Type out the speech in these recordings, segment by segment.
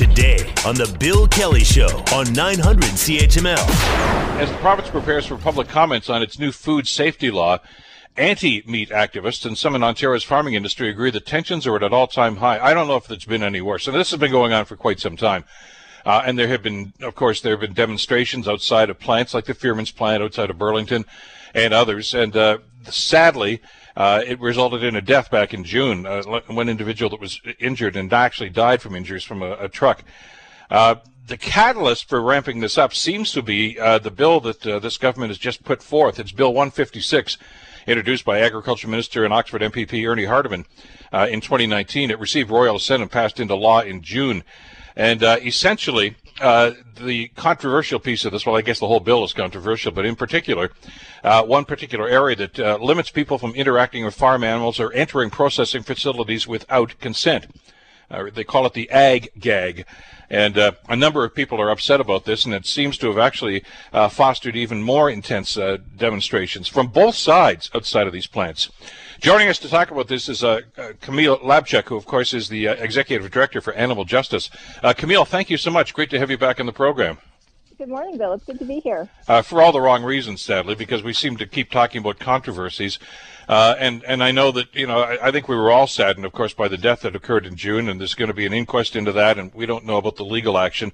today on The Bill Kelly Show on 900 CHML. As the province prepares for public comments on its new food safety law, anti meat activists and some in Ontario's farming industry agree that tensions are at an all time high. I don't know if it's been any worse. And this has been going on for quite some time. Uh, and there have been, of course, there have been demonstrations outside of plants like the Fearman's plant outside of Burlington and others. And uh, sadly, uh, it resulted in a death back in June. Uh, one individual that was injured and actually died from injuries from a, a truck. Uh, the catalyst for ramping this up seems to be uh, the bill that uh, this government has just put forth. It's Bill 156, introduced by Agriculture Minister and Oxford MPP Ernie Hardeman uh, in 2019. It received royal assent and passed into law in June. And essentially, uh, the controversial piece of this, well, I guess the whole bill is controversial, but in particular, uh, one particular area that uh, limits people from interacting with farm animals or entering processing facilities without consent. Uh, they call it the ag gag. And uh, a number of people are upset about this, and it seems to have actually uh, fostered even more intense uh, demonstrations from both sides outside of these plants. Joining us to talk about this is uh, uh Camille Labchuk, who, of course, is the Executive Director for Animal Justice. Camille, thank you so much. Great to have you back in the program. Good morning, Bill. It's good to be here. Uh, for all the wrong reasons, sadly, because we seem to keep talking about controversies. Uh, and and I know that you know I, I, think we were all saddened, of course, by the death that occurred in June, and there's going to be an inquest into that, and we don't know about the legal action.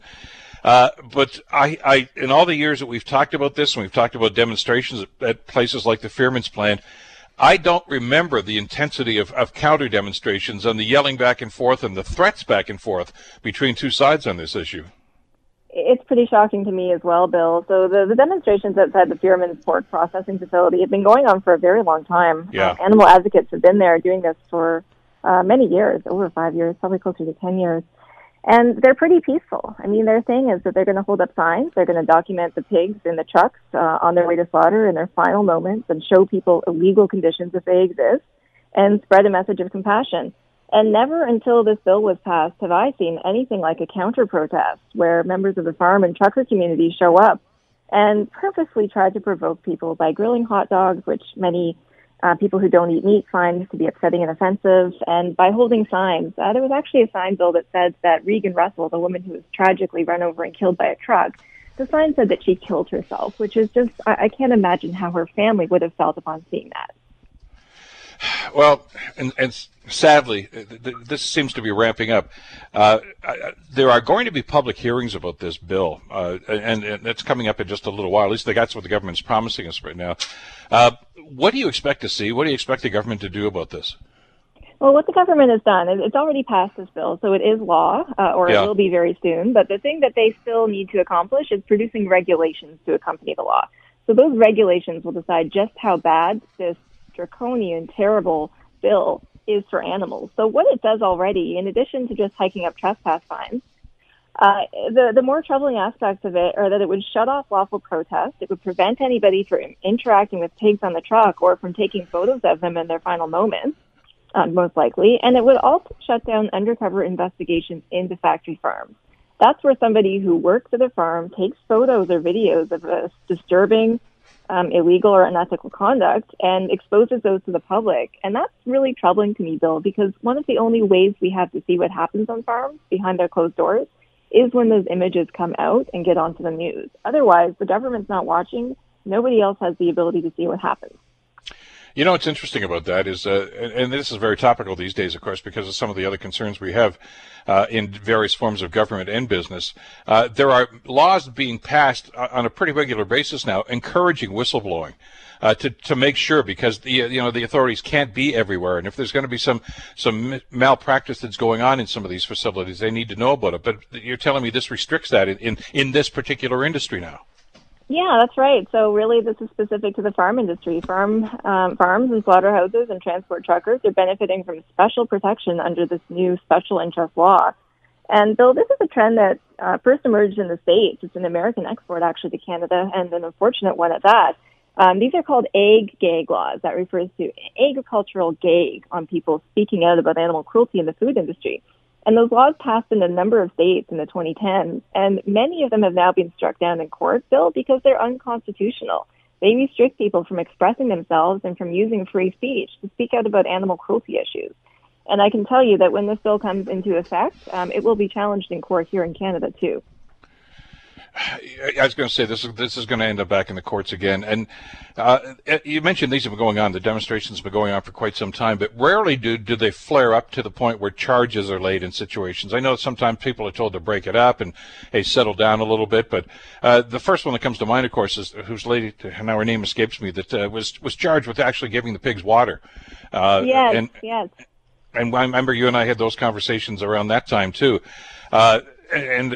Uh, but I, I, in all the years that we've talked about this, and we've talked about demonstrations at, at places like the Fearman's Plan, I don't remember the intensity of, of counter demonstrations and the yelling back and forth and the threats back and forth between two sides on this issue it's pretty shocking to me as well, Bill. So the, the demonstrations outside the Fearman's pork processing facility have been going on for a very long time. Yeah. Uh, animal advocates have been there doing this for uh, many years, over five years, probably closer to 10 years. And they're pretty peaceful. I mean, their thing is that they're going to hold up signs. They're going to document the pigs in the trucks uh, on their way to slaughter in their final moments and show people illegal conditions if they exist and spread a message of compassion. And never until this bill was passed have I seen anything like a counter protest where members of the farm and trucker community show up and purposely try to provoke people by grilling hot dogs, which many uh, people who don't eat meat find to be upsetting and offensive, and by holding signs. Uh, there was actually a sign bill that said that Regan Russell, the woman who was tragically run over and killed by a truck, the sign said that she killed herself, which is just, I, I can't imagine how her family would have felt upon seeing that. Well, and, and sadly, this seems to be ramping up. Uh, there are going to be public hearings about this bill, uh, and, and it's coming up in just a little while. At least that's what the government's promising us right now. Uh, what do you expect to see? What do you expect the government to do about this? Well, what the government has done is it's already passed this bill, so it is law, uh, or yeah. it will be very soon. But the thing that they still need to accomplish is producing regulations to accompany the law. So those regulations will decide just how bad this draconian, terrible bill is for animals. So what it does already, in addition to just hiking up trespass fines, uh, the the more troubling aspects of it are that it would shut off lawful protest. It would prevent anybody from interacting with pigs on the truck or from taking photos of them in their final moments, uh, most likely. And it would also shut down undercover investigations into factory farms. That's where somebody who works at a farm takes photos or videos of a disturbing um, illegal or unethical conduct and exposes those to the public. And that's really troubling to me, Bill, because one of the only ways we have to see what happens on farms behind their closed doors is when those images come out and get onto the news. Otherwise, the government's not watching. Nobody else has the ability to see what happens. You know what's interesting about that is, uh, and this is very topical these days, of course, because of some of the other concerns we have uh, in various forms of government and business. Uh, there are laws being passed on a pretty regular basis now, encouraging whistleblowing. Uh, to to make sure because the you know the authorities can't be everywhere and if there's going to be some some malpractice that's going on in some of these facilities they need to know about it but you're telling me this restricts that in in, in this particular industry now yeah, that's right. So really, this is specific to the farm industry. Farm um, farms and slaughterhouses and transport truckers are benefiting from special protection under this new special interest law. And Bill, this is a trend that uh, first emerged in the states. It's an American export actually to Canada, and an unfortunate one at that. Um, these are called ag gag laws. That refers to agricultural gag on people speaking out about animal cruelty in the food industry. And those laws passed in a number of states in the 2010s, and many of them have now been struck down in court, Bill, because they're unconstitutional. They restrict people from expressing themselves and from using free speech to speak out about animal cruelty issues. And I can tell you that when this bill comes into effect, um, it will be challenged in court here in Canada too. I was going to say this is this is going to end up back in the courts again. And uh, you mentioned these have been going on. The demonstrations have been going on for quite some time, but rarely do do they flare up to the point where charges are laid in situations. I know sometimes people are told to break it up and hey settle down a little bit. But uh, the first one that comes to mind, of course, is whose lady now her name escapes me that uh, was was charged with actually giving the pigs water. Uh, yes, and, yes. And I remember you and I had those conversations around that time too. Uh, and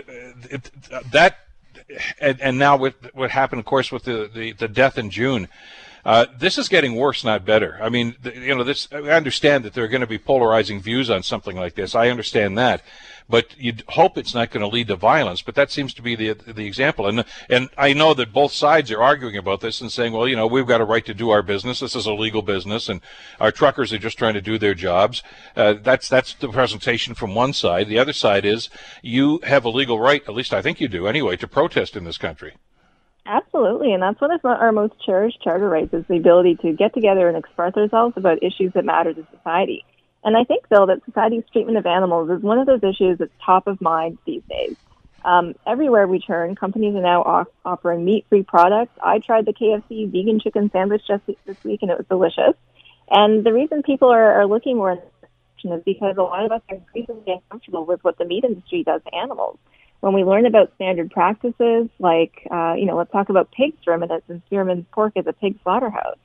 it, that and, and now with what happened, of course, with the, the, the death in June, uh, this is getting worse, not better. I mean, you know, this. I understand that there are going to be polarizing views on something like this. I understand that, but you'd hope it's not going to lead to violence. But that seems to be the the example. And and I know that both sides are arguing about this and saying, well, you know, we've got a right to do our business. This is a legal business, and our truckers are just trying to do their jobs. Uh, that's that's the presentation from one side. The other side is you have a legal right, at least I think you do anyway, to protest in this country. Absolutely, and that's one of our most cherished charter rights is the ability to get together and express ourselves about issues that matter to society. And I think, Bill, that society's treatment of animals is one of those issues that's top of mind these days. Um, everywhere we turn, companies are now off- offering meat-free products. I tried the KFC vegan chicken sandwich just this week, and it was delicious. And the reason people are, are looking more in is because a lot of us are increasingly uncomfortable with what the meat industry does to animals. When we learn about standard practices, like, uh, you know, let's talk about pig ruminants and Fearman's pork as a pig slaughterhouse.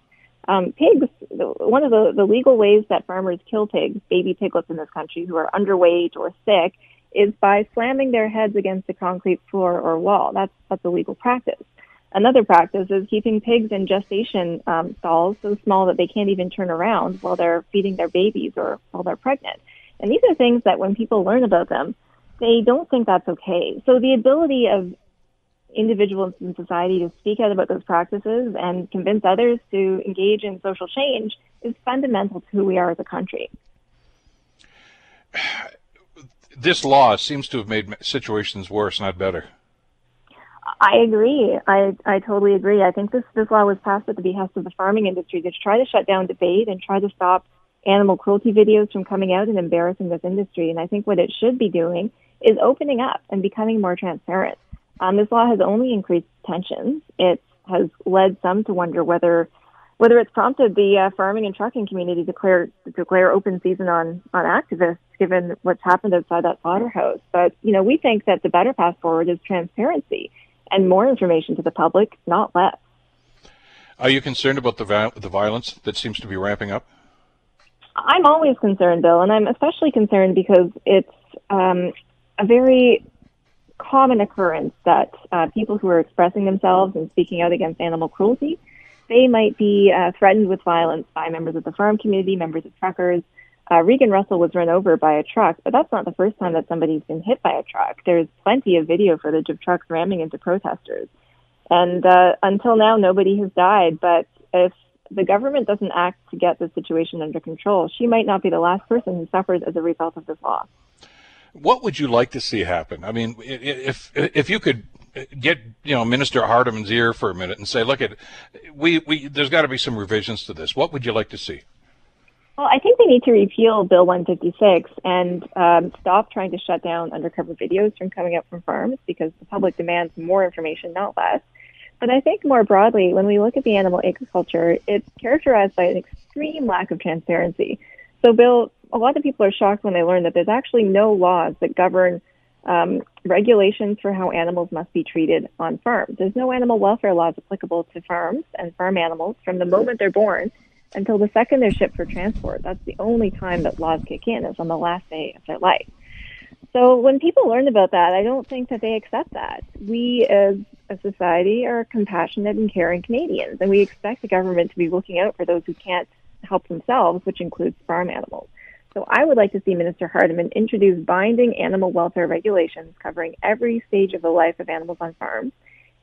Um, pigs, one of the, the legal ways that farmers kill pigs, baby piglets in this country who are underweight or sick, is by slamming their heads against a concrete floor or wall. That's, that's a legal practice. Another practice is keeping pigs in gestation um, stalls so small that they can't even turn around while they're feeding their babies or while they're pregnant. And these are things that when people learn about them, they don't think that's okay. So the ability of individuals in society to speak out about those practices and convince others to engage in social change is fundamental to who we are as a country. This law seems to have made situations worse, not better. I agree. I, I totally agree. I think this, this law was passed at the behest of the farming industry to try to shut down debate and try to stop animal cruelty videos from coming out and embarrassing this industry. And I think what it should be doing is opening up and becoming more transparent. Um, this law has only increased tensions. It has led some to wonder whether whether it's prompted the uh, farming and trucking community to declare to declare open season on on activists, given what's happened outside that slaughterhouse. But you know, we think that the better path forward is transparency and more information to the public, not less. Are you concerned about the the violence that seems to be ramping up? I'm always concerned, Bill, and I'm especially concerned because it's um, a very common occurrence that uh, people who are expressing themselves and speaking out against animal cruelty, they might be uh, threatened with violence by members of the farm community, members of truckers. Uh, Regan Russell was run over by a truck, but that's not the first time that somebody's been hit by a truck. There's plenty of video footage of trucks ramming into protesters. And uh, until now, nobody has died. But if the government doesn't act to get the situation under control, she might not be the last person who suffers as a result of this law. What would you like to see happen? I mean, if if you could get you know Minister Hardeman's ear for a minute and say, look at we we there's got to be some revisions to this. What would you like to see? Well, I think they need to repeal Bill 156 and um, stop trying to shut down undercover videos from coming out from farms because the public demands more information, not less. But I think more broadly, when we look at the animal agriculture, it's characterized by an extreme lack of transparency. So, Bill, a lot of people are shocked when they learn that there's actually no laws that govern um, regulations for how animals must be treated on farms. There's no animal welfare laws applicable to farms and farm animals from the moment they're born until the second they're shipped for transport. That's the only time that laws kick in is on the last day of their life. So when people learn about that, I don't think that they accept that. We as a society are compassionate and caring Canadians, and we expect the government to be looking out for those who can't help themselves, which includes farm animals. So I would like to see Minister Hardeman introduce binding animal welfare regulations covering every stage of the life of animals on farms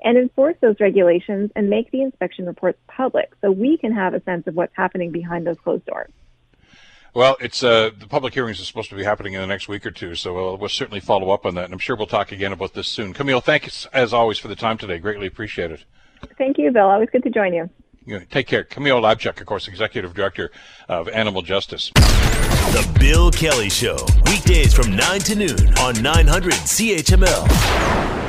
and enforce those regulations and make the inspection reports public so we can have a sense of what's happening behind those closed doors. Well, it's uh, the public hearings are supposed to be happening in the next week or two, so we'll, we'll certainly follow up on that, and I'm sure we'll talk again about this soon. Camille, thanks as always for the time today. Greatly appreciate it. Thank you, Bill. Always good to join you. you know, take care. Camille Labchuk, of course, Executive Director of Animal Justice. The The Bill Kelly Show, weekdays from 9 to noon on 900 CHML.